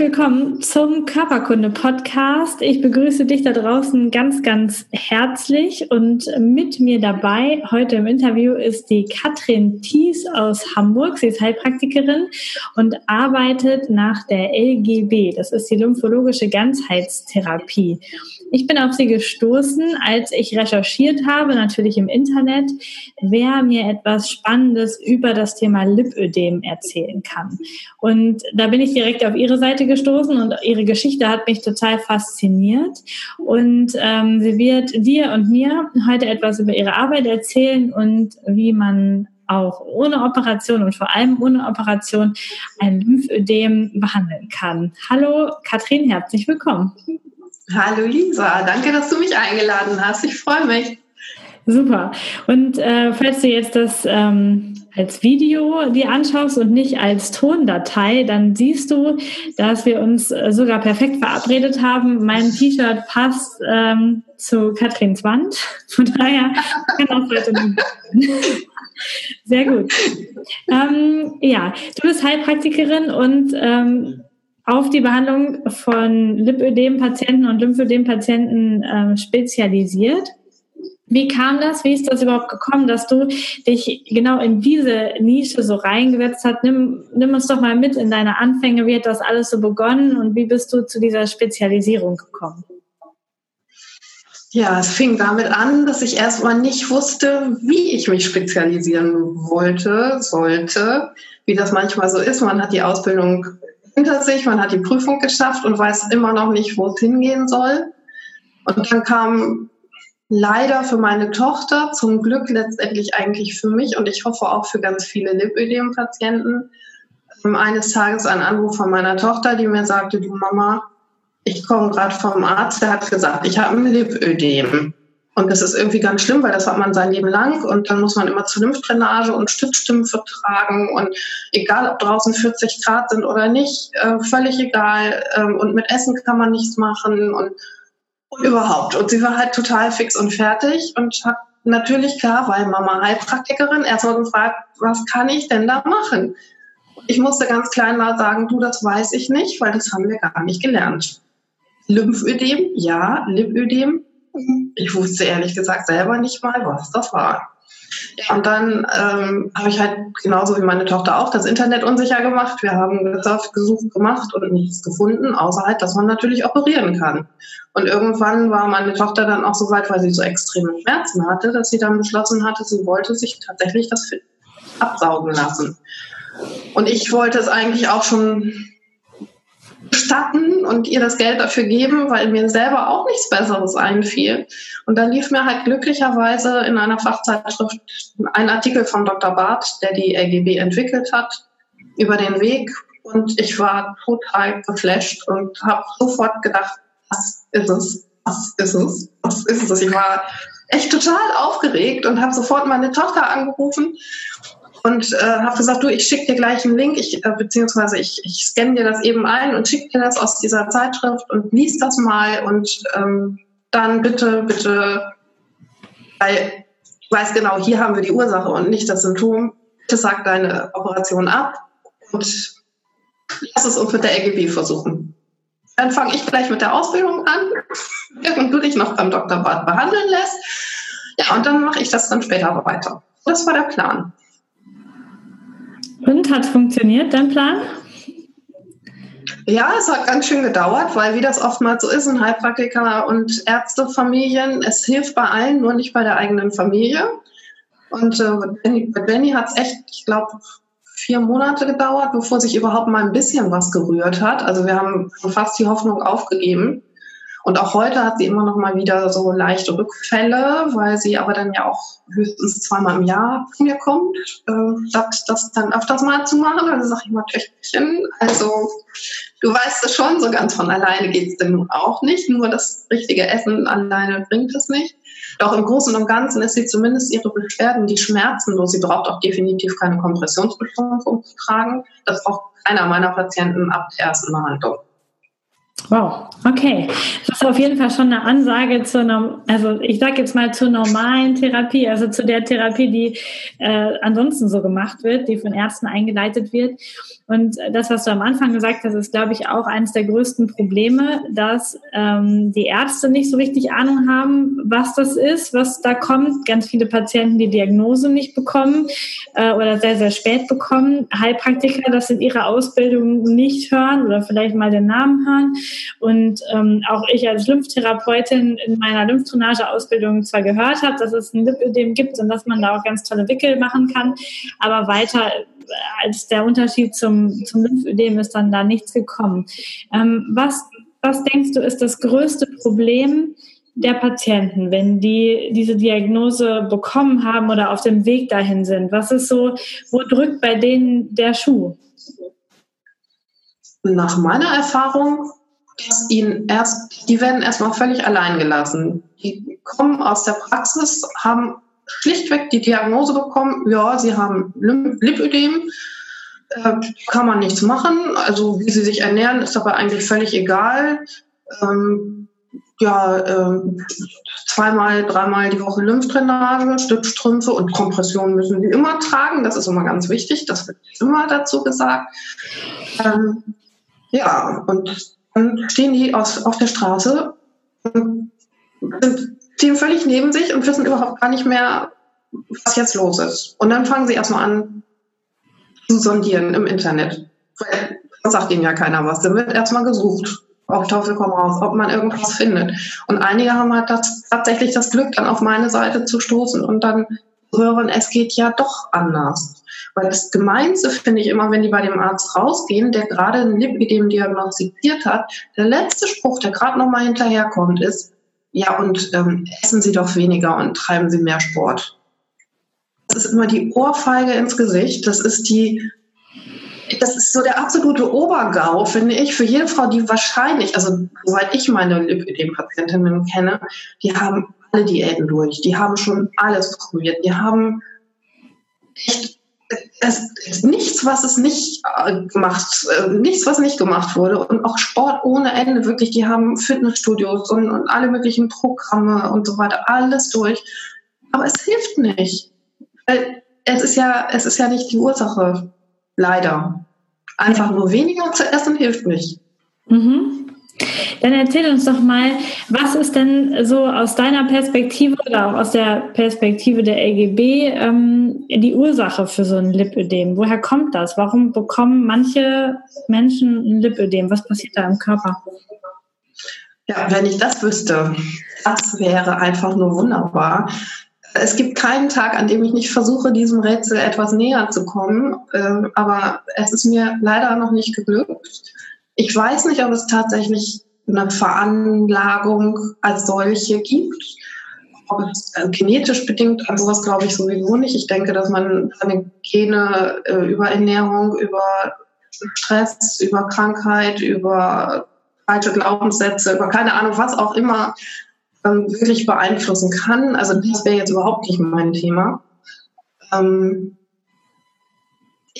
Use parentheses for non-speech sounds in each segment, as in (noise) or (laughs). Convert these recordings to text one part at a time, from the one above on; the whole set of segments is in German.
willkommen zum Körperkunde-Podcast. Ich begrüße dich da draußen ganz, ganz herzlich und mit mir dabei heute im Interview ist die Katrin Thies aus Hamburg. Sie ist Heilpraktikerin und arbeitet nach der LGB. Das ist die lymphologische Ganzheitstherapie. Ich bin auf sie gestoßen, als ich recherchiert habe, natürlich im Internet, wer mir etwas Spannendes über das Thema Lipödem erzählen kann. Und da bin ich direkt auf ihre Seite gestoßen und ihre Geschichte hat mich total fasziniert. Und ähm, sie wird dir und mir heute etwas über ihre Arbeit erzählen und wie man auch ohne Operation und vor allem ohne Operation ein Lymphödem behandeln kann. Hallo Katrin, herzlich willkommen. Hallo Lisa, danke, dass du mich eingeladen hast. Ich freue mich. Super. Und äh, falls du jetzt das ähm, als Video dir anschaust und nicht als Tondatei, dann siehst du, dass wir uns äh, sogar perfekt verabredet haben. Mein T-Shirt passt ähm, zu Katrins Wand. Von daher kann das heute. Sehr gut. Ähm, ja, du bist Heilpraktikerin und ähm, auf die Behandlung von Lipödem-Patienten und Lymphödem-Patienten äh, spezialisiert. Wie kam das? Wie ist das überhaupt gekommen, dass du dich genau in diese Nische so reingesetzt hast? Nimm, nimm uns doch mal mit in deine Anfänge. Wie hat das alles so begonnen und wie bist du zu dieser Spezialisierung gekommen? Ja, es fing damit an, dass ich erstmal nicht wusste, wie ich mich spezialisieren wollte, sollte, wie das manchmal so ist. Man hat die Ausbildung hinter sich, man hat die Prüfung geschafft und weiß immer noch nicht, wo es hingehen soll. Und dann kam leider für meine Tochter, zum Glück letztendlich eigentlich für mich und ich hoffe auch für ganz viele Lipödem-Patienten, ähm, eines Tages ein Anruf von meiner Tochter, die mir sagte, du Mama, ich komme gerade vom Arzt, der hat gesagt, ich habe ein Lipödem. Und das ist irgendwie ganz schlimm, weil das hat man sein Leben lang und dann muss man immer zur Lymphdrainage und Stützstümpfe tragen und egal, ob draußen 40 Grad sind oder nicht, äh, völlig egal. Ähm, und mit Essen kann man nichts machen und überhaupt. Und sie war halt total fix und fertig und hat natürlich klar, weil Mama Heilpraktikerin, erstmal gefragt, was kann ich denn da machen? Ich musste ganz klein mal sagen, du, das weiß ich nicht, weil das haben wir gar nicht gelernt. Lymphödem, ja, Lipödem, ich wusste ehrlich gesagt selber nicht mal, was das war. Und dann ähm, habe ich halt genauso wie meine Tochter auch das Internet unsicher gemacht. Wir haben gesurft, gesucht, gemacht und nichts gefunden, außer halt, dass man natürlich operieren kann. Und irgendwann war meine Tochter dann auch so weit, weil sie so extreme Schmerzen hatte, dass sie dann beschlossen hatte, sie wollte sich tatsächlich das absaugen lassen. Und ich wollte es eigentlich auch schon statten und ihr das Geld dafür geben, weil mir selber auch nichts Besseres einfiel. Und dann lief mir halt glücklicherweise in einer Fachzeitschrift ein Artikel von Dr. Barth, der die LGB entwickelt hat, über den Weg. Und ich war total geflasht und habe sofort gedacht, was ist es? Was ist es? Was ist es? Ich war echt total aufgeregt und habe sofort meine Tochter angerufen und äh, habe gesagt, du, ich schicke dir gleich einen Link, ich, äh, beziehungsweise ich, ich scanne dir das eben ein und schicke dir das aus dieser Zeitschrift und lies das mal und ähm, dann bitte, bitte, weil ich weiß genau, hier haben wir die Ursache und nicht das Symptom, bitte sag deine Operation ab und lass es uns mit der LGB versuchen. Dann fange ich gleich mit der Ausbildung an, während du dich noch beim Dr. Bart behandeln lässt. Ja, und dann mache ich das dann später weiter. Das war der Plan. Und hat funktioniert dein Plan? Ja, es hat ganz schön gedauert, weil wie das oftmals so ist in Heilpraktiker und Ärztefamilien, es hilft bei allen, nur nicht bei der eigenen Familie. Und äh, bei Benny hat es echt, ich glaube, vier Monate gedauert, bevor sich überhaupt mal ein bisschen was gerührt hat. Also wir haben fast die Hoffnung aufgegeben. Und auch heute hat sie immer noch mal wieder so leichte Rückfälle, weil sie aber dann ja auch höchstens zweimal im Jahr zu mir kommt, äh, statt das dann öfters mal zu machen. Also sage ich mal, Töchterchen, also du weißt es schon, so ganz von alleine geht es denn nun auch nicht. Nur das richtige Essen alleine bringt es nicht. Doch im Großen und Ganzen ist sie zumindest ihre Beschwerden, die schmerzenlos. Sie braucht auch definitiv keine Kompressionsbeschränkung zu tragen. Das braucht keiner meiner Patienten ab der ersten Behandlung. Wow, okay. Das ist auf jeden Fall schon eine Ansage zur, also ich sage jetzt mal zur normalen Therapie, also zu der Therapie, die äh, ansonsten so gemacht wird, die von Ärzten eingeleitet wird. Und das, was du am Anfang gesagt hast, ist, glaube ich, auch eines der größten Probleme, dass ähm, die Ärzte nicht so richtig Ahnung haben, was das ist, was da kommt. Ganz viele Patienten die Diagnose nicht bekommen äh, oder sehr, sehr spät bekommen. Heilpraktiker das in ihrer Ausbildung nicht hören oder vielleicht mal den Namen hören. Und ähm, auch ich als Lymphtherapeutin in meiner Lymphdrainage-Ausbildung zwar gehört habe, dass es ein Lipödem gibt und dass man da auch ganz tolle Wickel machen kann, aber weiter als der Unterschied zum, zum Lymphödem ist dann da nichts gekommen. Ähm, was, was denkst du, ist das größte Problem der Patienten, wenn die diese Diagnose bekommen haben oder auf dem Weg dahin sind? Was ist so, wo drückt bei denen der Schuh? Nach meiner Erfahrung, dass ihnen erst, die werden erstmal völlig allein gelassen. Die kommen aus der Praxis, haben schlichtweg die Diagnose bekommen, ja, sie haben Lipödem, äh, kann man nichts machen. Also wie sie sich ernähren, ist dabei eigentlich völlig egal. Ähm, ja, äh, zweimal, dreimal die Woche Lymphdrainage, Stützstrümpfe und Kompression müssen sie immer tragen. Das ist immer ganz wichtig. Das wird immer dazu gesagt. Ähm, ja, und dann stehen die aus, auf der Straße und sind stehen völlig neben sich und wissen überhaupt gar nicht mehr, was jetzt los ist. Und dann fangen sie erstmal an zu sondieren im Internet. Weil das sagt ihnen ja keiner was. Dann wird erstmal gesucht, auf Teufel komm raus, ob man irgendwas findet. Und einige haben halt das, tatsächlich das Glück, dann auf meine Seite zu stoßen und dann hören, es geht ja doch anders. Weil das Gemeinste finde ich immer, wenn die bei dem Arzt rausgehen, der gerade ein Lipidem diagnostiziert hat, der letzte Spruch, der gerade nochmal hinterherkommt, ist, ja, und ähm, essen Sie doch weniger und treiben Sie mehr Sport. Das ist immer die Ohrfeige ins Gesicht. Das ist die, das ist so der absolute Obergau, finde ich, für jede Frau, die wahrscheinlich, also soweit ich meine Lipödem-Patientinnen kenne, die haben alle Diäten durch, die haben schon alles probiert, die haben echt es nichts, was es nicht äh, gemacht, äh, nichts, was nicht gemacht wurde. Und auch Sport ohne Ende, wirklich. Die haben Fitnessstudios und, und alle möglichen Programme und so weiter, alles durch. Aber es hilft nicht. Es ist ja, es ist ja nicht die Ursache. Leider. Einfach nur weniger zu essen hilft nicht. Mhm. Dann erzähl uns doch mal, was ist denn so aus deiner Perspektive oder auch aus der Perspektive der LGB ähm, die Ursache für so ein Lipödem? Woher kommt das? Warum bekommen manche Menschen ein Lipödem? Was passiert da im Körper? Ja, wenn ich das wüsste, das wäre einfach nur wunderbar. Es gibt keinen Tag, an dem ich nicht versuche, diesem Rätsel etwas näher zu kommen, ähm, aber es ist mir leider noch nicht geglückt. Ich weiß nicht, ob es tatsächlich eine Veranlagung als solche gibt. Ob es äh, genetisch bedingt, an sowas glaube ich sowieso nicht. Ich denke, dass man seine Gene äh, über Ernährung, über Stress, über Krankheit, über falsche Glaubenssätze, über keine Ahnung, was auch immer, ähm, wirklich beeinflussen kann. Also das wäre jetzt überhaupt nicht mein Thema. Ähm,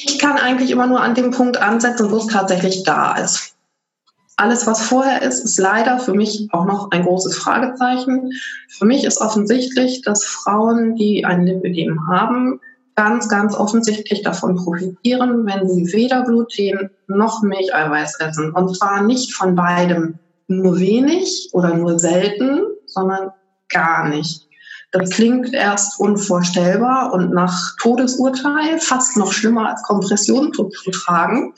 ich kann eigentlich immer nur an dem Punkt ansetzen, wo es tatsächlich da ist. Alles, was vorher ist, ist leider für mich auch noch ein großes Fragezeichen. Für mich ist offensichtlich, dass Frauen, die ein Lipödem haben, ganz, ganz offensichtlich davon profitieren, wenn sie weder Gluten noch Milcheiweiß essen. Und zwar nicht von beidem nur wenig oder nur selten, sondern gar nicht. Das klingt erst unvorstellbar und nach Todesurteil fast noch schlimmer als Kompression zu, zu tragen.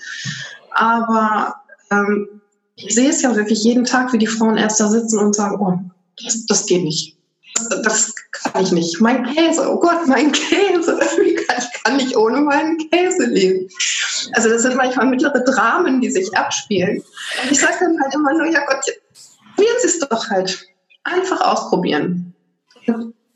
Aber ähm, ich sehe es ja wirklich jeden Tag, wie die Frauen erst da sitzen und sagen, oh, das, das geht nicht. Das, das, kann ich nicht. Mein Käse, oh Gott, mein Käse. (laughs) Ich kann nicht ohne meinen Käse leben. Also das sind manchmal mittlere Dramen, die sich abspielen. Und ich sage dann halt immer nur, ja Gott, probieren Sie es doch halt. Einfach ausprobieren.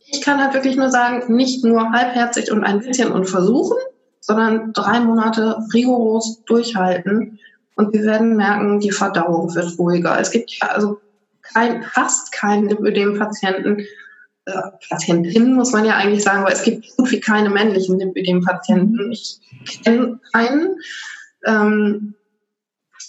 Ich kann halt wirklich nur sagen, nicht nur halbherzig und ein bisschen und versuchen, sondern drei Monate rigoros durchhalten. Und wir werden merken, die Verdauung wird ruhiger. Es gibt ja also kein, fast keinen Lipödem-Patienten, äh, Patientinnen muss man ja eigentlich sagen, weil es gibt so wie keine männlichen Lipödem-Patienten. Ich kenne einen, ähm,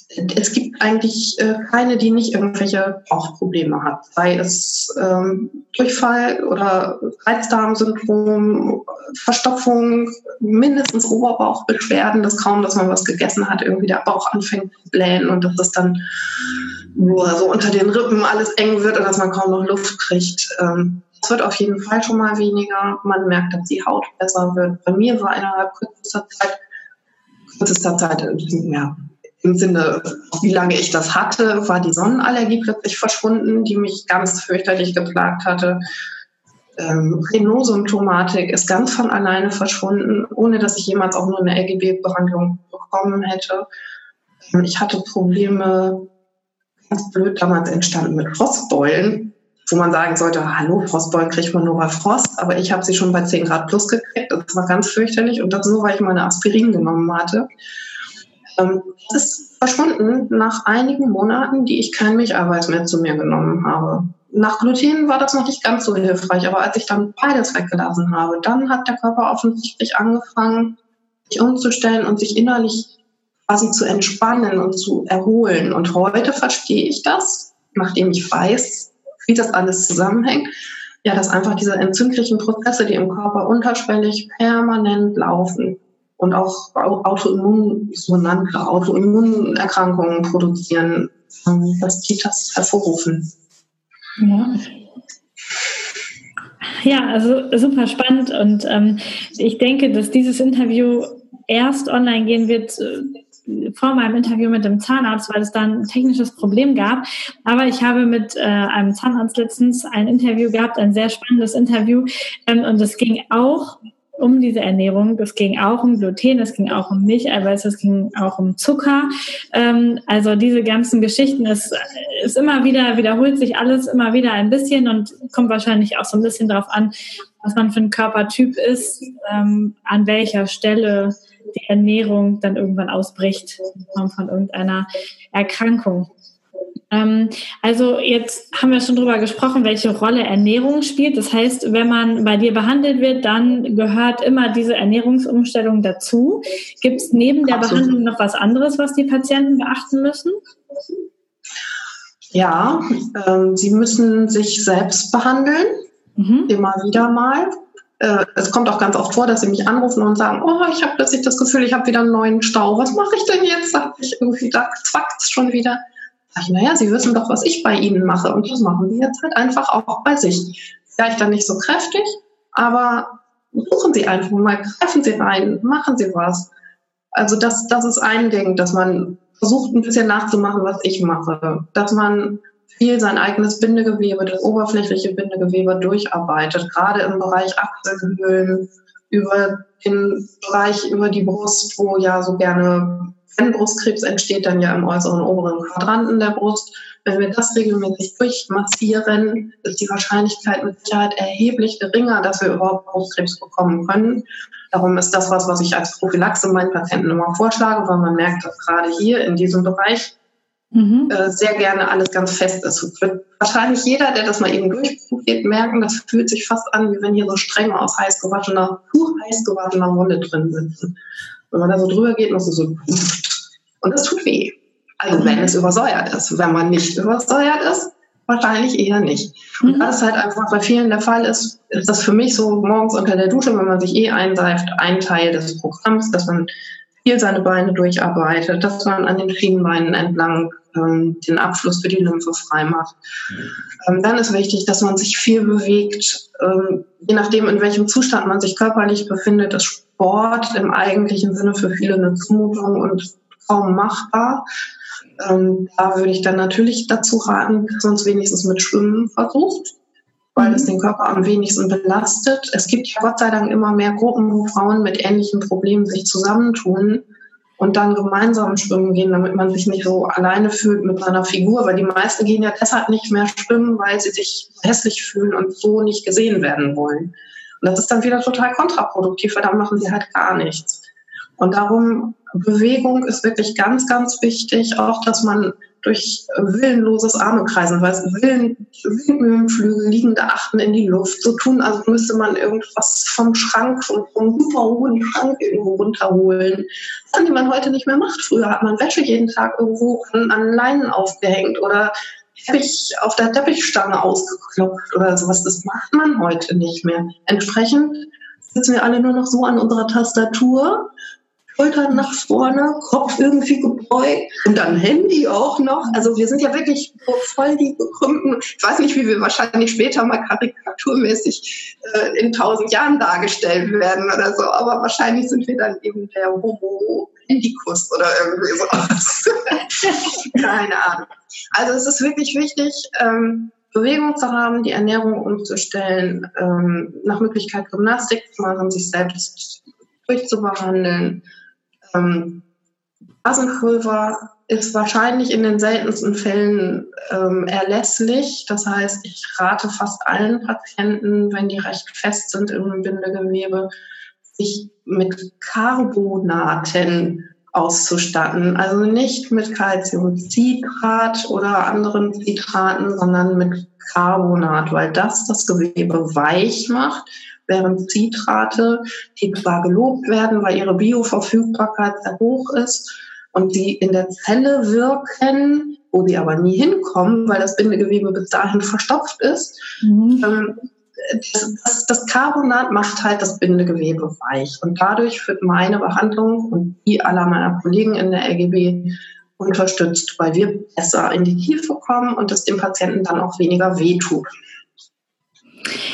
es gibt eigentlich äh, keine, die nicht irgendwelche Bauchprobleme hat. Sei es ähm, Durchfall oder Reizdarmsyndrom, Verstopfung, mindestens Oberbauchbeschwerden, das kaum, dass man was gegessen hat, irgendwie der Bauch anfängt zu blähen und dass es dann nur so unter den Rippen alles eng wird und dass man kaum noch Luft kriegt. Ähm, es wird auf jeden Fall schon mal weniger. Man merkt, dass die Haut besser wird. Bei mir war innerhalb kürzester Zeit, kürzester Zeit, ja, im Sinne, wie lange ich das hatte, war die Sonnenallergie plötzlich verschwunden, die mich ganz fürchterlich geplagt hatte. Ähm, Rhinosymptomatik ist ganz von alleine verschwunden, ohne dass ich jemals auch nur eine RGB-Behandlung bekommen hätte. Ähm, ich hatte Probleme, ganz blöd damals entstanden mit Frostbeulen, wo man sagen sollte, hallo, Frostbeulen kriegt man nur bei Frost, aber ich habe sie schon bei 10 Grad plus gekriegt. Das war ganz fürchterlich und das nur, weil ich meine Aspirin genommen hatte. Ähm, das ist verschwunden nach einigen Monaten, die ich kein Milcheiweiß mehr zu mir genommen habe. Nach Gluten war das noch nicht ganz so hilfreich, aber als ich dann beides weggelassen habe, dann hat der Körper offensichtlich angefangen, sich umzustellen und sich innerlich quasi zu entspannen und zu erholen. Und heute verstehe ich das, nachdem ich weiß, wie das alles zusammenhängt. Ja, dass einfach diese entzündlichen Prozesse, die im Körper unterschwellig permanent laufen, und auch Autoimmun, sogenannte Autoimmunerkrankungen produzieren, ähm, dass die das hervorrufen. Ja. Ja, also super spannend und ähm, ich denke, dass dieses Interview erst online gehen wird äh, vor meinem Interview mit dem Zahnarzt, weil es da ein technisches Problem gab. Aber ich habe mit äh, einem Zahnarzt letztens ein Interview gehabt, ein sehr spannendes Interview ähm, und es ging auch um diese Ernährung. Es ging auch um Gluten, es ging auch um Milcheiweiß, es ging auch um Zucker. Ähm, also diese ganzen Geschichten, es ist immer wieder, wiederholt sich alles immer wieder ein bisschen und kommt wahrscheinlich auch so ein bisschen darauf an, was man für ein Körpertyp ist, ähm, an welcher Stelle die Ernährung dann irgendwann ausbricht von irgendeiner Erkrankung. Ähm, also jetzt haben wir schon drüber gesprochen, welche Rolle Ernährung spielt. Das heißt, wenn man bei dir behandelt wird, dann gehört immer diese Ernährungsumstellung dazu. Gibt es neben der Absolut. Behandlung noch was anderes, was die Patienten beachten müssen? Ja, ähm, sie müssen sich selbst behandeln, mhm. immer wieder mal. Äh, es kommt auch ganz oft vor, dass sie mich anrufen und sagen, oh, ich habe plötzlich das Gefühl, ich habe wieder einen neuen Stau. Was mache ich denn jetzt? Ich irgendwie, da zwackt schon wieder. Sag ich, naja, Sie wissen doch, was ich bei Ihnen mache. Und das machen Sie jetzt halt einfach auch bei sich. Vielleicht dann nicht so kräftig, aber suchen Sie einfach mal, greifen Sie rein, machen Sie was. Also das, das ist ein Ding, dass man versucht ein bisschen nachzumachen, was ich mache. Dass man viel sein eigenes Bindegewebe, das oberflächliche Bindegewebe durcharbeitet, gerade im Bereich Achselhöhlen, über den Bereich über die Brust, wo ja so gerne wenn Brustkrebs entsteht, dann ja im äußeren oberen Quadranten der Brust. Wenn wir das regelmäßig durchmassieren, ist die Wahrscheinlichkeit mit Sicherheit erheblich geringer, dass wir überhaupt Brustkrebs bekommen können. Darum ist das was, was ich als Prophylaxe meinen Patienten immer vorschlage, weil man merkt, dass gerade hier in diesem Bereich mhm. äh, sehr gerne alles ganz fest ist. Es wird wahrscheinlich jeder, der das mal eben durchprobiert, merken, das fühlt sich fast an, wie wenn hier so Stränge aus heiß gewaschener, pur heiß gewaschener Wolle drin sitzen. Wenn man da so drüber geht, muss es so und das tut weh. Also wenn es übersäuert ist. Wenn man nicht übersäuert ist, wahrscheinlich eher nicht. Und mhm. das halt einfach bei vielen der Fall ist, ist das für mich so morgens unter der Dusche, wenn man sich eh einseift, ein Teil des Programms, dass man viel seine Beine durcharbeitet, dass man an den Schienenbeinen entlang ähm, den Abfluss für die Lymphe frei macht. Ähm, dann ist wichtig, dass man sich viel bewegt. Ähm, je nachdem, in welchem Zustand man sich körperlich befindet, ist Sport im eigentlichen Sinne für viele eine Zumutung und kaum machbar. Ähm, da würde ich dann natürlich dazu raten, dass man es wenigstens mit Schwimmen versucht, weil es mhm. den Körper am wenigsten belastet. Es gibt ja Gott sei Dank immer mehr Gruppen, wo Frauen mit ähnlichen Problemen sich zusammentun und dann gemeinsam schwimmen gehen, damit man sich nicht so alleine fühlt mit seiner Figur, weil die meisten gehen ja deshalb nicht mehr schwimmen, weil sie sich hässlich fühlen und so nicht gesehen werden wollen. Und das ist dann wieder total kontraproduktiv, weil dann machen sie halt gar nichts. Und darum Bewegung ist wirklich ganz, ganz wichtig. Auch, dass man durch willenloses Armekreisen, weil Willen, Windmühlenflügel, liegende Achten in die Luft, so tun, als müsste man irgendwas vom Schrank, vom, vom super hohen Schrank irgendwo runterholen. Das die man heute nicht mehr macht. Früher hat man Wäsche jeden Tag irgendwo an, an Leinen aufgehängt oder Teppich auf der Teppichstange ausgeklopft oder sowas. Das macht man heute nicht mehr. Entsprechend sitzen wir alle nur noch so an unserer Tastatur Schultern nach vorne, Kopf irgendwie gebeugt und dann Handy auch noch. Also wir sind ja wirklich so voll die gekrümmten, ich weiß nicht, wie wir wahrscheinlich später mal karikaturmäßig äh, in tausend Jahren dargestellt werden oder so, aber wahrscheinlich sind wir dann eben der Homo Indicus oder irgendwie sowas. (laughs) Keine Ahnung. Also es ist wirklich wichtig, ähm, Bewegung zu haben, die Ernährung umzustellen, ähm, nach Möglichkeit Gymnastik zu machen, sich selbst durchzubehandeln, ähm, Blasenpulver ist wahrscheinlich in den seltensten Fällen ähm, erlässlich. Das heißt, ich rate fast allen Patienten, wenn die recht fest sind im Bindegewebe, sich mit Carbonaten auszustatten. Also nicht mit Calciumcitrat oder anderen Zitraten, sondern mit Carbonat, weil das das Gewebe weich macht während Zitrate, die zwar gelobt werden, weil ihre Bioverfügbarkeit sehr hoch ist und die in der Zelle wirken, wo sie aber nie hinkommen, weil das Bindegewebe bis dahin verstopft ist. Mhm. Ähm, das, das, Carbonat macht halt das Bindegewebe weich und dadurch wird meine Behandlung und die aller meiner Kollegen in der LGB unterstützt, weil wir besser in die Tiefe kommen und es dem Patienten dann auch weniger wehtut.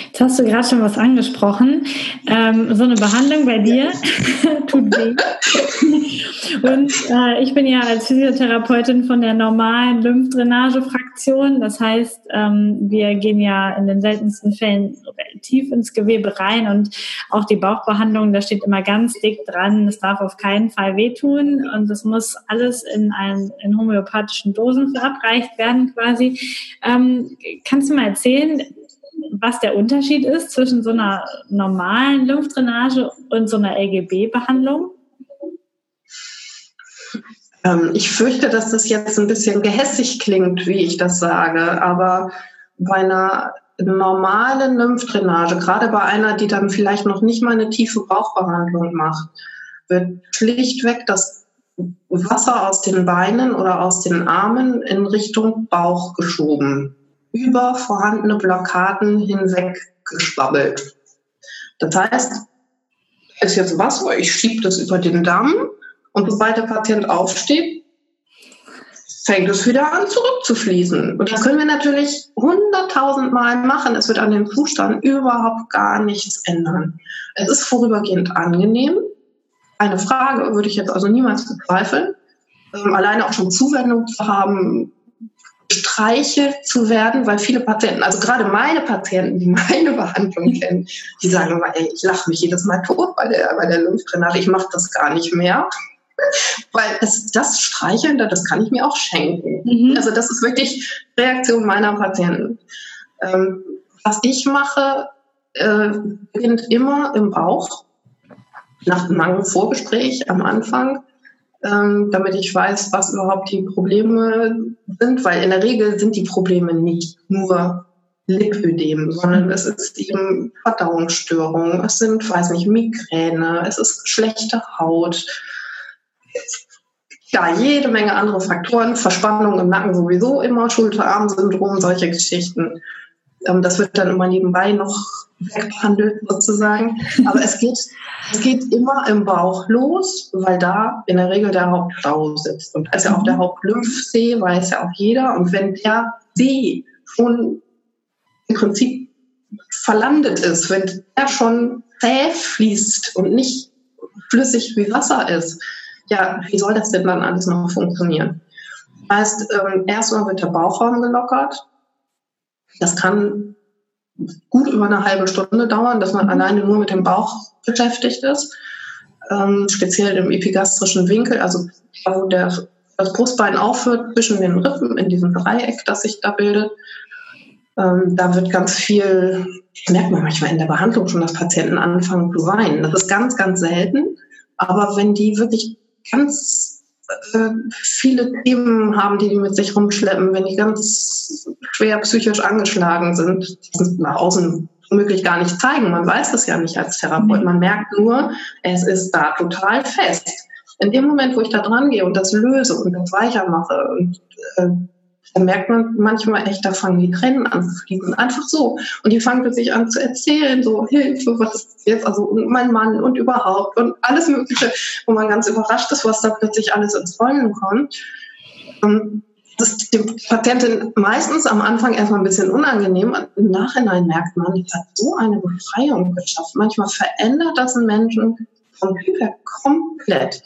Jetzt hast du gerade schon was angesprochen. Ähm, so eine Behandlung bei dir (laughs) tut weh. Und äh, ich bin ja als Physiotherapeutin von der normalen Lymphdrainage-Fraktion. Das heißt, ähm, wir gehen ja in den seltensten Fällen tief ins Gewebe rein und auch die Bauchbehandlung, da steht immer ganz dick dran, es darf auf keinen Fall wehtun und es muss alles in, ein, in homöopathischen Dosen verabreicht werden quasi. Ähm, kannst du mal erzählen, was der Unterschied ist zwischen so einer normalen Lymphdrainage und so einer LGB-Behandlung? Ähm, ich fürchte, dass das jetzt ein bisschen gehässig klingt, wie ich das sage, aber bei einer normalen Lymphdrainage, gerade bei einer, die dann vielleicht noch nicht mal eine tiefe Bauchbehandlung macht, wird schlichtweg das Wasser aus den Beinen oder aus den Armen in Richtung Bauch geschoben über vorhandene Blockaden hinweg geschwabbelt. Das heißt, ist jetzt Wasser, ich schiebe das über den Damm und sobald der Patient aufsteht, fängt es wieder an zurückzufließen. Und das können wir natürlich hunderttausend Mal machen. Es wird an dem Zustand überhaupt gar nichts ändern. Es ist vorübergehend angenehm. Eine Frage würde ich jetzt also niemals bezweifeln. Ähm, alleine auch schon Zuwendung zu haben, gestreichelt zu werden, weil viele Patienten, also gerade meine Patienten, die (laughs) meine Behandlung kennen, die sagen immer, ey, ich lache mich jedes Mal tot bei der, bei der Lymphdrainage, ich mache das gar nicht mehr. Weil das, das Streicheln, das kann ich mir auch schenken. Mhm. Also das ist wirklich Reaktion meiner Patienten. Ähm, was ich mache, äh, beginnt immer im Bauch, nach einem langen Vorgespräch am Anfang ähm, damit ich weiß, was überhaupt die Probleme sind, weil in der Regel sind die Probleme nicht nur Lipödem, sondern es ist eben Verdauungsstörungen, es sind, weiß nicht, Migräne, es ist schlechte Haut, ja, jede Menge andere Faktoren, Verspannung im Nacken sowieso immer, Schulter-Arm-Syndrom, solche Geschichten. Ähm, das wird dann immer nebenbei noch wegbehandelt sozusagen. (laughs) Aber es geht, es geht immer im Bauch los, weil da in der Regel der Hauptstau sitzt. Und ja auch der Hauptlymphsee, weiß ja auch jeder. Und wenn der See schon im Prinzip verlandet ist, wenn der schon zäh fließt und nicht flüssig wie Wasser ist, ja, wie soll das denn dann alles noch funktionieren? Das heißt, ähm, erstmal wird der Bauchraum gelockert. Das kann gut über eine halbe Stunde dauern, dass man alleine nur mit dem Bauch beschäftigt ist. Ähm, speziell im epigastrischen Winkel, also wo der, das Brustbein aufhört zwischen den Rippen in diesem Dreieck, das sich da bildet. Ähm, da wird ganz viel, das merkt man manchmal in der Behandlung schon, dass Patienten anfangen zu weinen. Das ist ganz, ganz selten. Aber wenn die wirklich ganz viele Themen haben, die die mit sich rumschleppen, wenn die ganz schwer psychisch angeschlagen sind, die sind nach außen womöglich gar nicht zeigen. Man weiß das ja nicht als Therapeut. Man merkt nur, es ist da total fest. In dem Moment, wo ich da dran gehe und das löse und das weicher mache und dann merkt man manchmal echt, da fangen die Tränen an zu fließen. Einfach so. Und die fangen plötzlich an zu erzählen, so Hilfe, was ist jetzt, also mein Mann und überhaupt und alles Mögliche, wo man ganz überrascht ist, was da plötzlich alles ins Rollen kommt. Und das ist dem Patientin meistens am Anfang erstmal ein bisschen unangenehm. Im Nachhinein merkt man, die hat so eine Befreiung geschafft. Manchmal verändert das einen Menschen vom Typ komplett.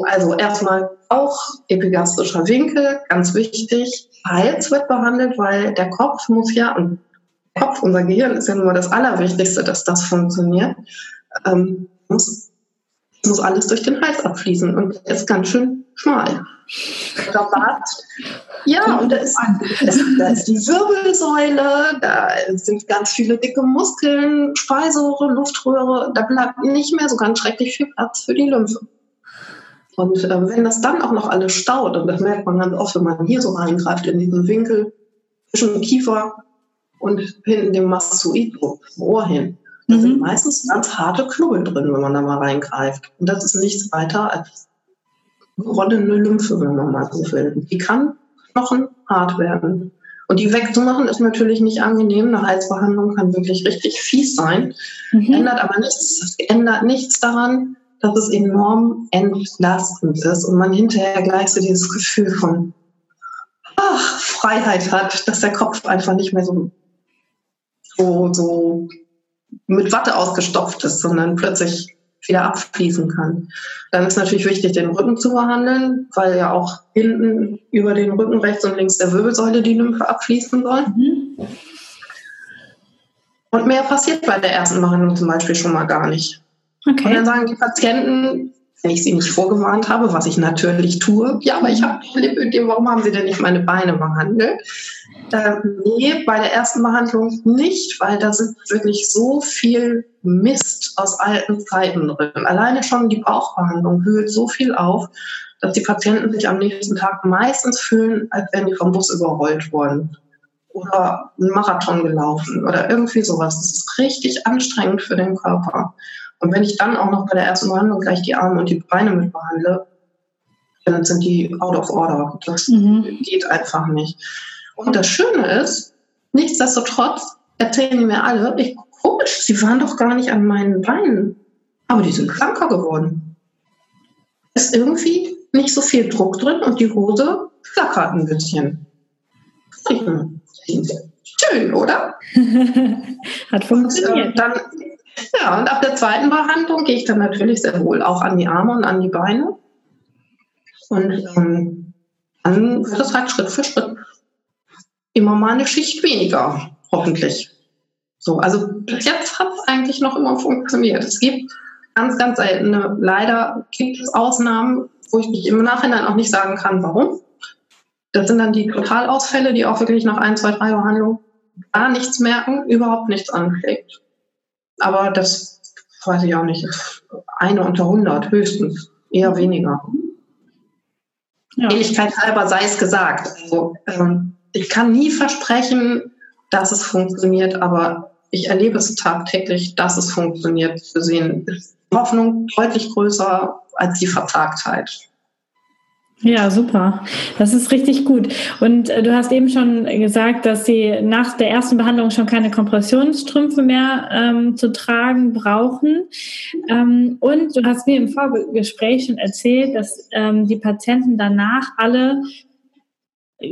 Also erstmal auch epigastrischer Winkel, ganz wichtig. Hals wird behandelt, weil der Kopf muss ja, und Kopf, unser Gehirn ist ja mal das Allerwichtigste, dass das funktioniert, ähm, muss, muss alles durch den Hals abfließen und ist ganz schön schmal. Ja, und da ist, da ist die Wirbelsäule, da sind ganz viele dicke Muskeln, Speiseröhre, Luftröhre, da bleibt nicht mehr so ganz schrecklich viel Platz für die Lymphe. Und äh, wenn das dann auch noch alles staut, und das merkt man ganz oft, wenn man hier so reingreift in diesen Winkel zwischen dem Kiefer und hinten dem Mastoid, so zum Ohr hin, da mhm. sind meistens ganz harte Knubbel drin, wenn man da mal reingreift. Und das ist nichts weiter als gerollene Lymphe, wenn man mal so will. Die kann knochenhart werden. Und die wegzumachen ist natürlich nicht angenehm. Eine Heizbehandlung kann wirklich richtig fies sein. Mhm. Ändert aber nichts, ändert nichts daran, dass es enorm entlastend ist und man hinterher gleich so dieses Gefühl von ach, Freiheit hat, dass der Kopf einfach nicht mehr so, so, so mit Watte ausgestopft ist, sondern plötzlich wieder abfließen kann. Dann ist natürlich wichtig, den Rücken zu behandeln, weil ja auch hinten über den Rücken rechts und links der Wirbelsäule die Lymphe abfließen soll. Mhm. Und mehr passiert bei der ersten Behandlung zum Beispiel schon mal gar nicht. Okay. Und dann sagen die Patienten, wenn ich sie nicht vorgewarnt habe, was ich natürlich tue, ja, aber ich habe Lipödem, warum haben Sie denn nicht meine Beine behandelt? Äh, nee, bei der ersten Behandlung nicht, weil da sind wirklich so viel Mist aus alten Zeiten drin. Alleine schon die Bauchbehandlung hüllt so viel auf, dass die Patienten sich am nächsten Tag meistens fühlen, als wären die vom Bus überrollt worden oder einen Marathon gelaufen oder irgendwie sowas. Das ist richtig anstrengend für den Körper. Und wenn ich dann auch noch bei der ersten Behandlung gleich die Arme und die Beine mit behandle, dann sind die out of order. Das mhm. geht einfach nicht. Und das Schöne ist, nichtsdestotrotz erzählen die mir alle, ich, komisch, sie waren doch gar nicht an meinen Beinen. Aber die sind schlanker geworden. Ist irgendwie nicht so viel Druck drin und die Hose flackert ein bisschen. (laughs) Schön, oder? Hat funktioniert. Und, äh, dann ja, und ab der zweiten Behandlung gehe ich dann natürlich sehr wohl auch an die Arme und an die Beine. Und ähm, dann wird es halt Schritt für Schritt immer mal eine Schicht weniger, hoffentlich. So, also bis jetzt hat es eigentlich noch immer funktioniert. Es gibt ganz, ganz seltene, leider gibt es Ausnahmen, wo ich mich im Nachhinein auch nicht sagen kann, warum. Das sind dann die Totalausfälle, die auch wirklich nach ein, zwei, drei Behandlungen gar nichts merken, überhaupt nichts anschlägt. Aber das weiß ich auch nicht. Eine unter 100 höchstens, eher weniger. Ja. Ähnlichkeit halber sei es gesagt. Also, ähm, ich kann nie versprechen, dass es funktioniert, aber ich erlebe es tagtäglich, dass es funktioniert. Zu sehen ist die Hoffnung deutlich größer als die Verzagtheit. Ja, super. Das ist richtig gut. Und äh, du hast eben schon gesagt, dass sie nach der ersten Behandlung schon keine Kompressionsstrümpfe mehr ähm, zu tragen brauchen. Ähm, und du hast mir im Vorgespräch schon erzählt, dass ähm, die Patienten danach alle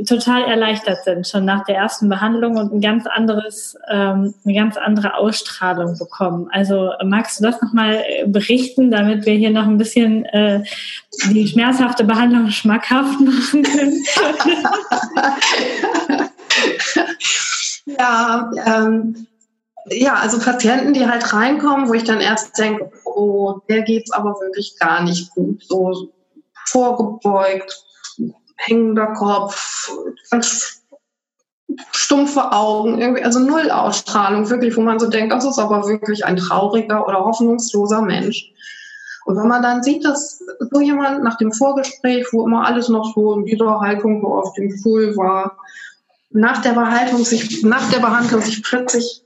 total erleichtert sind, schon nach der ersten Behandlung und ein ganz anderes, ähm, eine ganz andere Ausstrahlung bekommen. Also magst du das nochmal äh, berichten, damit wir hier noch ein bisschen äh, die schmerzhafte Behandlung schmackhaft (laughs) machen können? ja, ähm, ja, also Patienten, die halt reinkommen, wo ich dann erst denke, oh, der geht's aber wirklich gar nicht gut, so vorgebeugt, hängender Kopf, ganz stumpfe Augen, irgendwie, also null Ausstrahlung, wirklich, wo man so denkt, das ist aber wirklich ein trauriger oder hoffnungsloser Mensch. Und wenn man dann sieht, dass so jemand nach dem Vorgespräch, wo immer alles noch so in dieser Haltung so auf dem Stuhl war, nach der Behandlung sich, nach der Behandlung sich plötzlich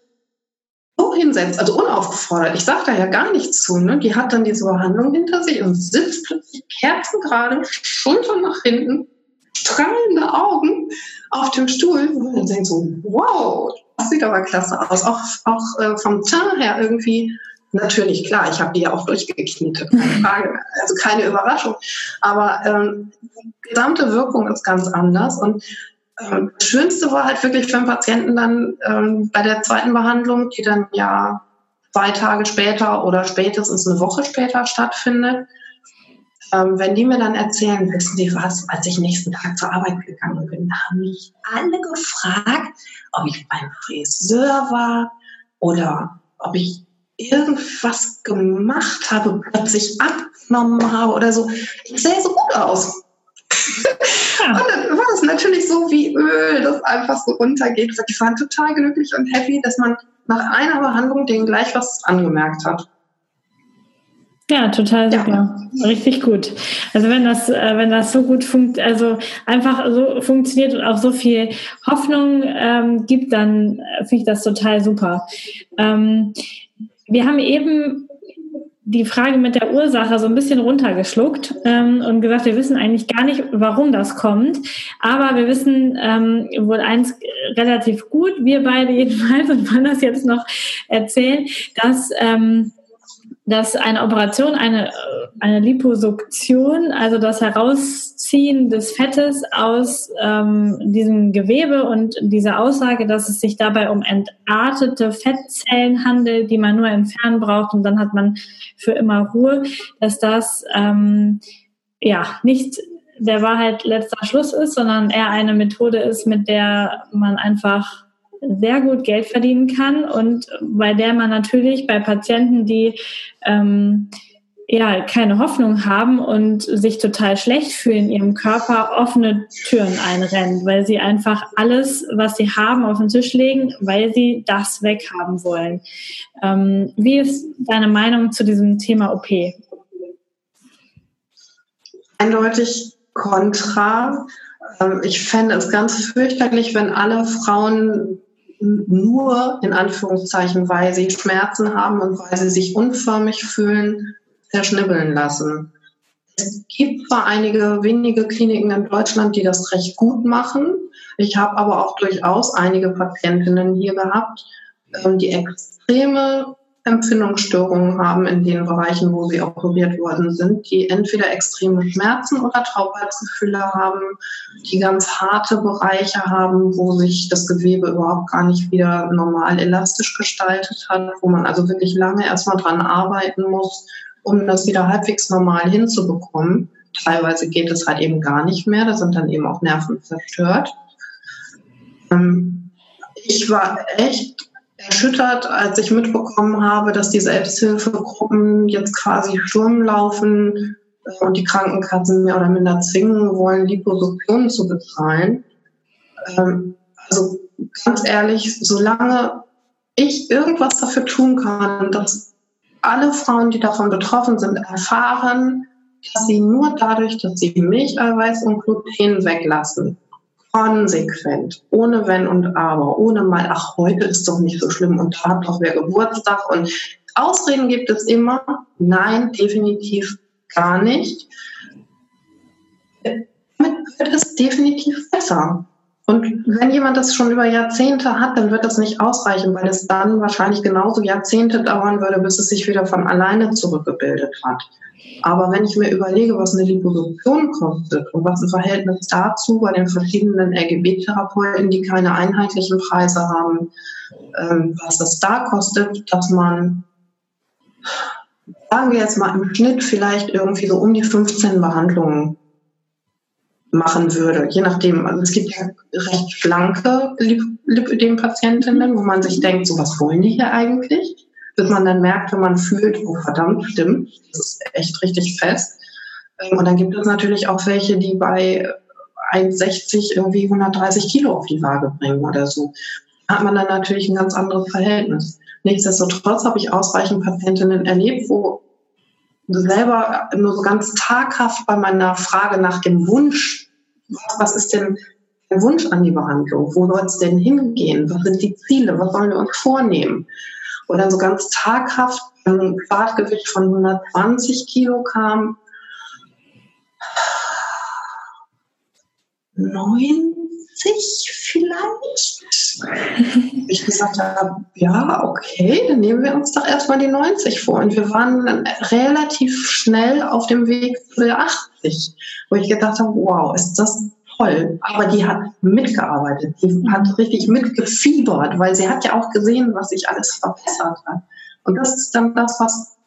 so hinsetzt, also unaufgefordert. Ich sage da ja gar nichts zu. Ne? Die hat dann diese Behandlung hinter sich und sitzt plötzlich kerzengerade, Schultern nach hinten, strahlende Augen auf dem Stuhl. Und denkt so, wow, das sieht aber klasse aus. Auch, auch äh, vom Teint her irgendwie Natürlich, klar, ich habe die ja auch durchgekniet, keine (laughs) Frage. Also keine Überraschung. Aber ähm, die gesamte Wirkung ist ganz anders. Und ähm, das Schönste war halt wirklich für den Patienten dann ähm, bei der zweiten Behandlung, die dann ja zwei Tage später oder spätestens eine Woche später stattfindet. Ähm, wenn die mir dann erzählen, wissen Sie was, als ich nächsten Tag zur Arbeit gegangen bin, da haben mich alle gefragt, ob ich beim Friseur war oder ob ich irgendwas gemacht habe, plötzlich abgenommen habe oder so. Ich sehe so gut aus. Ja. Und dann war es natürlich so wie Öl, das einfach so runtergeht. Die waren total glücklich und happy, dass man nach einer Behandlung denen gleich was angemerkt hat. Ja, total super. Ja. Richtig gut. Also wenn das, äh, wenn das so gut funktioniert, also einfach so funktioniert und auch so viel Hoffnung ähm, gibt, dann äh, finde ich das total super. Ähm, wir haben eben die Frage mit der Ursache so ein bisschen runtergeschluckt ähm, und gesagt, wir wissen eigentlich gar nicht, warum das kommt. Aber wir wissen ähm, wohl eins relativ gut, wir beide jedenfalls, und wollen das jetzt noch erzählen, dass ähm, dass eine Operation, eine, eine Liposuktion, also das Herausziehen des Fettes aus ähm, diesem Gewebe und diese Aussage, dass es sich dabei um entartete Fettzellen handelt, die man nur entfernen braucht und dann hat man für immer Ruhe, dass das ähm, ja nicht der Wahrheit letzter Schluss ist, sondern eher eine Methode ist, mit der man einfach sehr gut Geld verdienen kann und bei der man natürlich bei Patienten, die ähm, ja keine Hoffnung haben und sich total schlecht fühlen in ihrem Körper, offene Türen einrennt, weil sie einfach alles, was sie haben, auf den Tisch legen, weil sie das weghaben wollen. Ähm, wie ist deine Meinung zu diesem Thema OP? Eindeutig kontra. Ähm, ich fände es ganz fürchterlich, wenn alle Frauen nur in Anführungszeichen, weil sie Schmerzen haben und weil sie sich unförmig fühlen, zerschnibbeln lassen. Es gibt zwar einige wenige Kliniken in Deutschland, die das recht gut machen. Ich habe aber auch durchaus einige Patientinnen hier gehabt, ähm, die extreme Empfindungsstörungen haben in den Bereichen, wo sie operiert worden sind, die entweder extreme Schmerzen oder Taubheitsgefühle haben, die ganz harte Bereiche haben, wo sich das Gewebe überhaupt gar nicht wieder normal elastisch gestaltet hat, wo man also wirklich lange erstmal dran arbeiten muss, um das wieder halbwegs normal hinzubekommen. Teilweise geht es halt eben gar nicht mehr, da sind dann eben auch Nerven zerstört. Ähm, ich war echt erschüttert, als ich mitbekommen habe, dass die Selbsthilfegruppen jetzt quasi Sturm laufen äh, und die Krankenkassen mehr oder minder zwingen wollen, Liposuktionen zu bezahlen. Ähm, also ganz ehrlich, solange ich irgendwas dafür tun kann, dass alle Frauen, die davon betroffen sind, erfahren, dass sie nur dadurch, dass sie Milcheiweiß und Gluten weglassen, konsequent, ohne Wenn und Aber, ohne mal, ach, heute ist doch nicht so schlimm und da hat doch wer Geburtstag und Ausreden gibt es immer. Nein, definitiv gar nicht. Damit wird es definitiv besser. Und wenn jemand das schon über Jahrzehnte hat, dann wird das nicht ausreichen, weil es dann wahrscheinlich genauso Jahrzehnte dauern würde, bis es sich wieder von alleine zurückgebildet hat. Aber wenn ich mir überlege, was eine Liposuktion kostet und was im Verhältnis dazu bei den verschiedenen RGB-Therapeuten, die keine einheitlichen Preise haben, ähm, was das da kostet, dass man, sagen wir jetzt mal im Schnitt vielleicht irgendwie so um die 15 Behandlungen machen würde, je nachdem. Also es gibt ja recht schlanke Lipödem-Patientinnen, wo man sich denkt, so was wollen die hier eigentlich? Bis man dann merkt, wenn man fühlt, oh verdammt, stimmt, das ist echt richtig fest. Ähm, und dann gibt es natürlich auch welche, die bei 1,60 irgendwie 130 Kilo auf die Waage bringen oder so. Da hat man dann natürlich ein ganz anderes Verhältnis. Nichtsdestotrotz habe ich ausreichend Patientinnen erlebt, wo selber nur so ganz taghaft bei meiner Frage nach dem Wunsch, was ist denn der Wunsch an die Behandlung? Wo soll es denn hingehen? Was sind die Ziele? Was wollen wir uns vornehmen? Und dann so ganz taghaft ein Fahrtgewicht von 120 Kilo kam, 90 vielleicht. ich gesagt habe, ja, okay, dann nehmen wir uns doch erstmal die 90 vor. Und wir waren dann relativ schnell auf dem Weg zu der 80, wo ich gedacht habe, wow, ist das toll. Aber die hat mitgearbeitet, die hat richtig mitgefiebert, weil sie hat ja auch gesehen, was sich alles verbessert hat. Und das ist dann das, was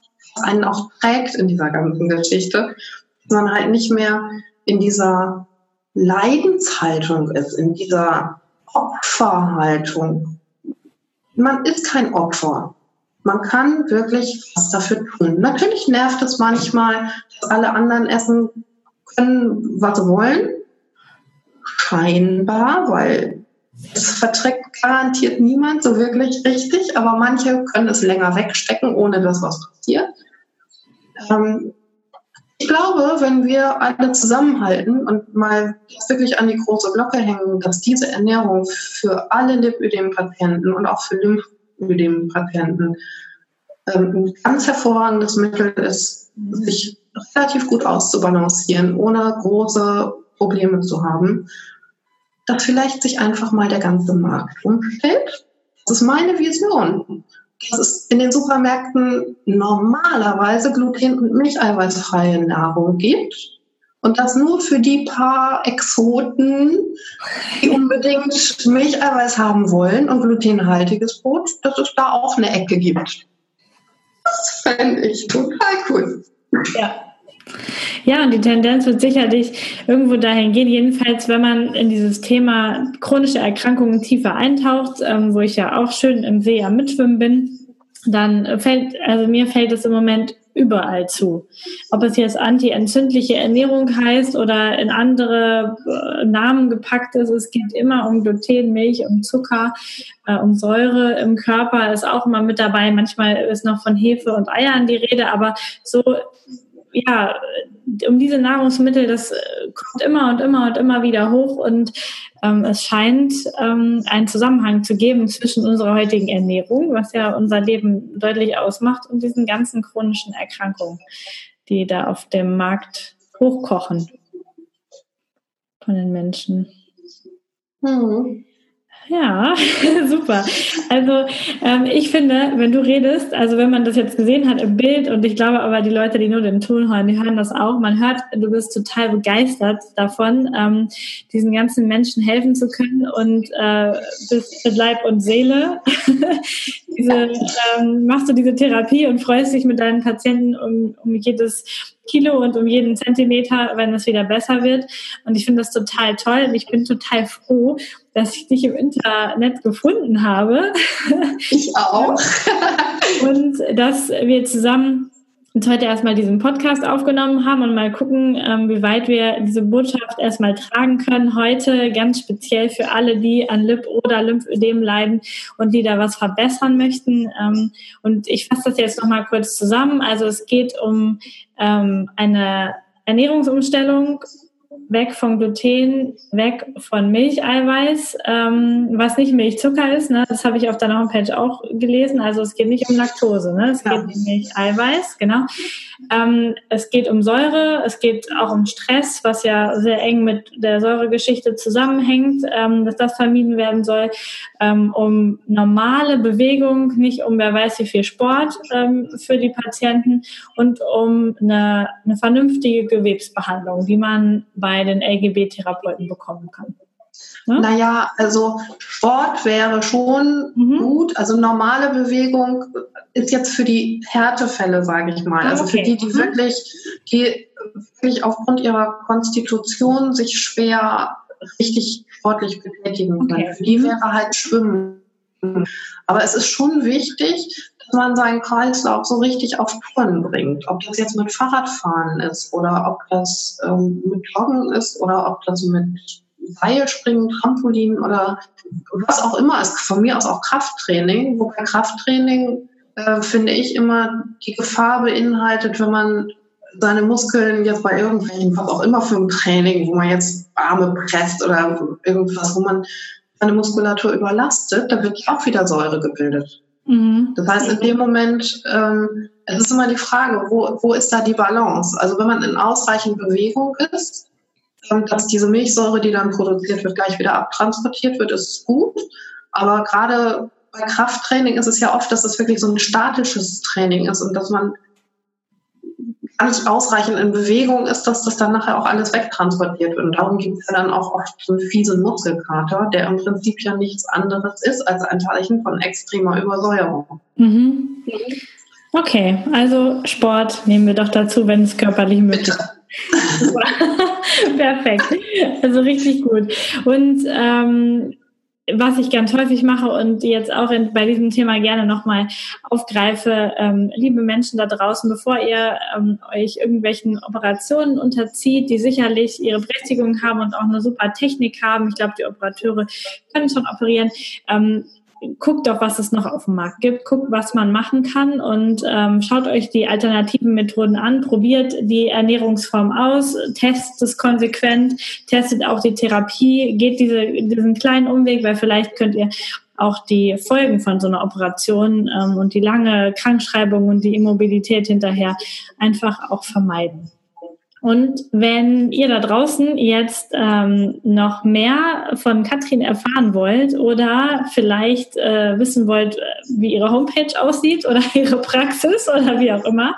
einen auch prägt in dieser ganzen Geschichte, dass man halt nicht mehr in dieser Leidenshaltung ist, in dieser Opferhaltung. Man ist kein Opfer. Man kann wirklich was dafür tun. Natürlich nervt es manchmal, dass alle anderen essen können, was sie wollen. Scheinbar, weil es verträgt garantiert niemand so wirklich richtig, aber manche können es länger wegstecken, ohne dass was passiert. Ähm, ich glaube, wenn wir alle zusammenhalten und mal wirklich an die große Glocke hängen, dass diese Ernährung für alle Lipödem-Patienten und auch für Lymphödem-Patienten ähm, ein ganz hervorragendes Mittel ist, sich relativ gut auszubalancieren, ohne große Probleme zu haben, dass vielleicht sich einfach mal der ganze Markt umstellt. Das ist meine Vision dass es in den Supermärkten normalerweise gluten- und milcheiweißfreie Nahrung gibt. Und das nur für die paar Exoten, die (laughs) unbedingt Milcheiweiß haben wollen und glutenhaltiges Brot, dass es da auch eine Ecke gibt. Das fände ich total cool. Ja, ja, und die Tendenz wird sicherlich irgendwo dahin gehen. Jedenfalls, wenn man in dieses Thema chronische Erkrankungen tiefer eintaucht, ähm, wo ich ja auch schön im See am Mitschwimmen bin, dann fällt, also mir fällt es im Moment überall zu. Ob es jetzt anti-entzündliche Ernährung heißt oder in andere äh, Namen gepackt ist, es geht immer um Gluten, Milch, um Zucker, äh, um Säure im Körper ist auch immer mit dabei. Manchmal ist noch von Hefe und Eiern die Rede, aber so ja, um diese Nahrungsmittel, das äh, kommt immer und immer und immer wieder hoch und ähm, es scheint ähm, einen Zusammenhang zu geben zwischen unserer heutigen Ernährung, was ja unser Leben deutlich ausmacht, und diesen ganzen chronischen Erkrankungen, die da auf dem Markt hochkochen von den Menschen. Mhm. Ja, (laughs) super. Also ähm, ich finde, wenn du redest, also wenn man das jetzt gesehen hat im Bild und ich glaube aber die Leute, die nur den Ton hören, die hören das auch. Man hört, du bist total begeistert davon, ähm, diesen ganzen Menschen helfen zu können und äh, bist mit Leib und Seele (laughs) diese, ähm, machst du diese Therapie und freust dich mit deinen Patienten um, um jedes Kilo und um jeden Zentimeter, wenn es wieder besser wird. Und ich finde das total toll und ich bin total froh, dass ich dich im Internet gefunden habe. Ich auch. (laughs) und dass wir zusammen uns heute erstmal diesen Podcast aufgenommen haben und mal gucken, ähm, wie weit wir diese Botschaft erstmal tragen können. Heute ganz speziell für alle, die an Lip- oder Lymphödem leiden und die da was verbessern möchten. Ähm, und ich fasse das jetzt nochmal kurz zusammen. Also es geht um ähm, eine Ernährungsumstellung weg von Gluten, weg von Milcheiweiß, ähm, was nicht Milchzucker ist. Ne? Das habe ich auf deiner Homepage auch gelesen. Also es geht nicht um Laktose, ne? es ja. geht um Milcheiweiß, genau. Ähm, es geht um Säure, es geht auch um Stress, was ja sehr eng mit der Säuregeschichte zusammenhängt, ähm, dass das vermieden werden soll, ähm, um normale Bewegung, nicht um wer weiß wie viel Sport ähm, für die Patienten und um eine, eine vernünftige Gewebsbehandlung, die man bei den LGB-Therapeuten bekommen kann. Ne? Naja, also Sport wäre schon mhm. gut. Also normale Bewegung ist jetzt für die Härtefälle, sage ich mal. Also okay. für die, die mhm. wirklich, die wirklich aufgrund ihrer Konstitution sich schwer richtig sportlich betätigen können. Okay. Für die mhm. wäre halt Schwimmen. Aber es ist schon wichtig, man seinen Kreislauf so richtig auf Touren bringt. Ob das jetzt mit Fahrradfahren ist oder ob das ähm, mit Joggen ist oder ob das mit Seilspringen, Trampolin oder was auch immer ist. Von mir aus auch Krafttraining, wobei Krafttraining äh, finde ich immer die Gefahr beinhaltet, wenn man seine Muskeln jetzt bei irgendwelchen, was auch immer für ein Training, wo man jetzt Arme presst oder irgendwas, wo man seine Muskulatur überlastet, da wird auch wieder Säure gebildet. Mhm. Das heißt, in dem Moment, ähm, es ist immer die Frage, wo, wo ist da die Balance? Also wenn man in ausreichend Bewegung ist, ähm, dass diese Milchsäure, die dann produziert wird, gleich wieder abtransportiert wird, ist gut. Aber gerade bei Krafttraining ist es ja oft, dass es wirklich so ein statisches Training ist und dass man nicht ausreichend in Bewegung ist, dass das dann nachher auch alles wegtransportiert wird. Und darum gibt es ja dann auch oft so einen fiesen Muskelkater, der im Prinzip ja nichts anderes ist als ein Zeichen von extremer Übersäuerung. Mhm. Okay, also Sport nehmen wir doch dazu, wenn es körperlich möglich ist. (laughs) Perfekt. Also richtig gut. Und ähm, was ich ganz häufig mache und jetzt auch in, bei diesem Thema gerne nochmal aufgreife, ähm, liebe Menschen da draußen, bevor ihr ähm, euch irgendwelchen Operationen unterzieht, die sicherlich ihre Berechtigung haben und auch eine super Technik haben, ich glaube, die Operateure können schon operieren, ähm, guckt doch, was es noch auf dem Markt gibt, guckt, was man machen kann und ähm, schaut euch die alternativen Methoden an, probiert die Ernährungsform aus, testet es konsequent, testet auch die Therapie, geht diese, diesen kleinen Umweg, weil vielleicht könnt ihr auch die Folgen von so einer Operation ähm, und die lange Krankschreibung und die Immobilität hinterher einfach auch vermeiden. Und wenn ihr da draußen jetzt ähm, noch mehr von Katrin erfahren wollt oder vielleicht äh, wissen wollt, wie ihre Homepage aussieht oder (laughs) ihre Praxis oder wie auch immer,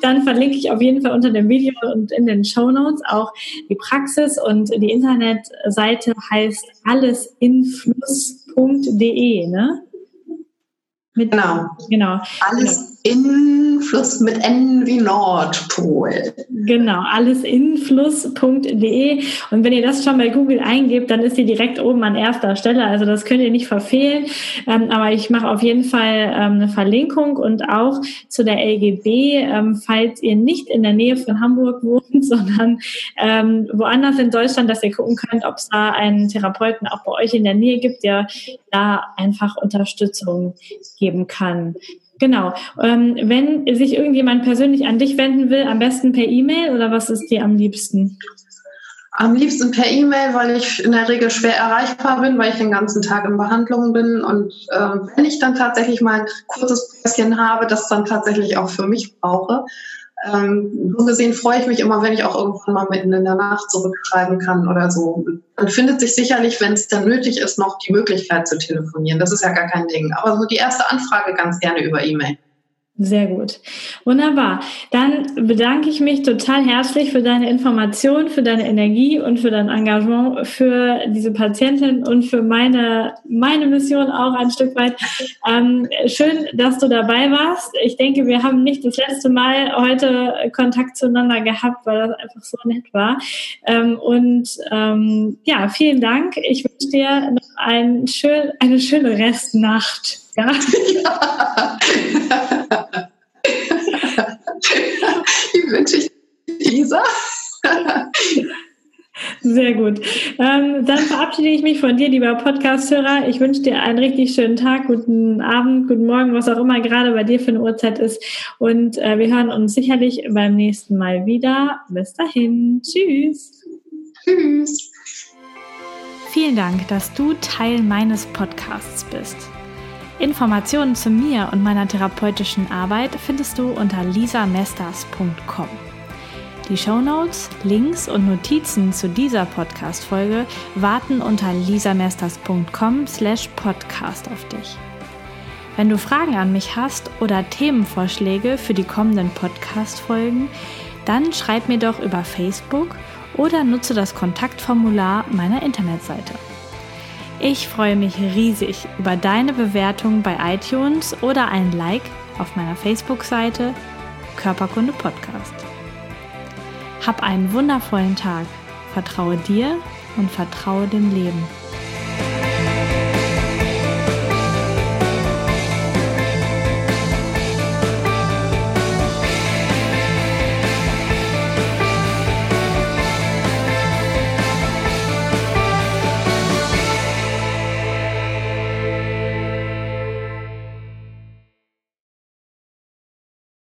dann verlinke ich auf jeden Fall unter dem Video und in den Show Notes auch die Praxis und die Internetseite heißt allesinfluss.de, ne? Mit, genau. Genau. Alles genau. In Fluss mit N wie Nordpol. Genau, alles influss.de. Und wenn ihr das schon bei Google eingebt, dann ist sie direkt oben an erster Stelle. Also das könnt ihr nicht verfehlen. Ähm, aber ich mache auf jeden Fall ähm, eine Verlinkung und auch zu der LGB, ähm, falls ihr nicht in der Nähe von Hamburg (laughs) wohnt, sondern ähm, woanders in Deutschland, dass ihr gucken könnt, ob es da einen Therapeuten auch bei euch in der Nähe gibt, der da einfach Unterstützung geben kann. Genau. Ähm, wenn sich irgendjemand persönlich an dich wenden will, am besten per E-Mail oder was ist dir am liebsten? Am liebsten per E-Mail, weil ich in der Regel schwer erreichbar bin, weil ich den ganzen Tag in Behandlung bin. Und äh, wenn ich dann tatsächlich mal ein kurzes Päuschen habe, das dann tatsächlich auch für mich brauche, ähm, so gesehen freue ich mich immer, wenn ich auch irgendwann mal mitten in der Nacht zurückschreiben kann oder so. Dann findet sich sicherlich, wenn es dann nötig ist, noch die Möglichkeit zu telefonieren. Das ist ja gar kein Ding. Aber so die erste Anfrage ganz gerne über E-Mail. Sehr gut. Wunderbar. Dann bedanke ich mich total herzlich für deine Information, für deine Energie und für dein Engagement für diese Patientin und für meine, meine Mission auch ein Stück weit. Ähm, schön, dass du dabei warst. Ich denke, wir haben nicht das letzte Mal heute Kontakt zueinander gehabt, weil das einfach so nett war. Ähm, und ähm, ja, vielen Dank. Ich wünsche dir noch ein schön, eine schöne Restnacht. Ja. ja. (laughs) Die wünsche ich Lisa. Sehr gut. Ähm, dann verabschiede ich mich von dir, lieber Podcast-Hörer. Ich wünsche dir einen richtig schönen Tag, guten Abend, guten Morgen, was auch immer gerade bei dir für eine Uhrzeit ist. Und äh, wir hören uns sicherlich beim nächsten Mal wieder. Bis dahin. Tschüss. Tschüss. Vielen Dank, dass du Teil meines Podcasts bist. Informationen zu mir und meiner therapeutischen Arbeit findest du unter lisamesters.com. Die Shownotes, Links und Notizen zu dieser Podcast-Folge warten unter lisamesters.com slash podcast auf dich. Wenn du Fragen an mich hast oder Themenvorschläge für die kommenden Podcast-Folgen, dann schreib mir doch über Facebook oder nutze das Kontaktformular meiner Internetseite. Ich freue mich riesig über deine Bewertung bei iTunes oder ein Like auf meiner Facebook-Seite Körperkunde Podcast. Hab einen wundervollen Tag. Vertraue dir und vertraue dem Leben.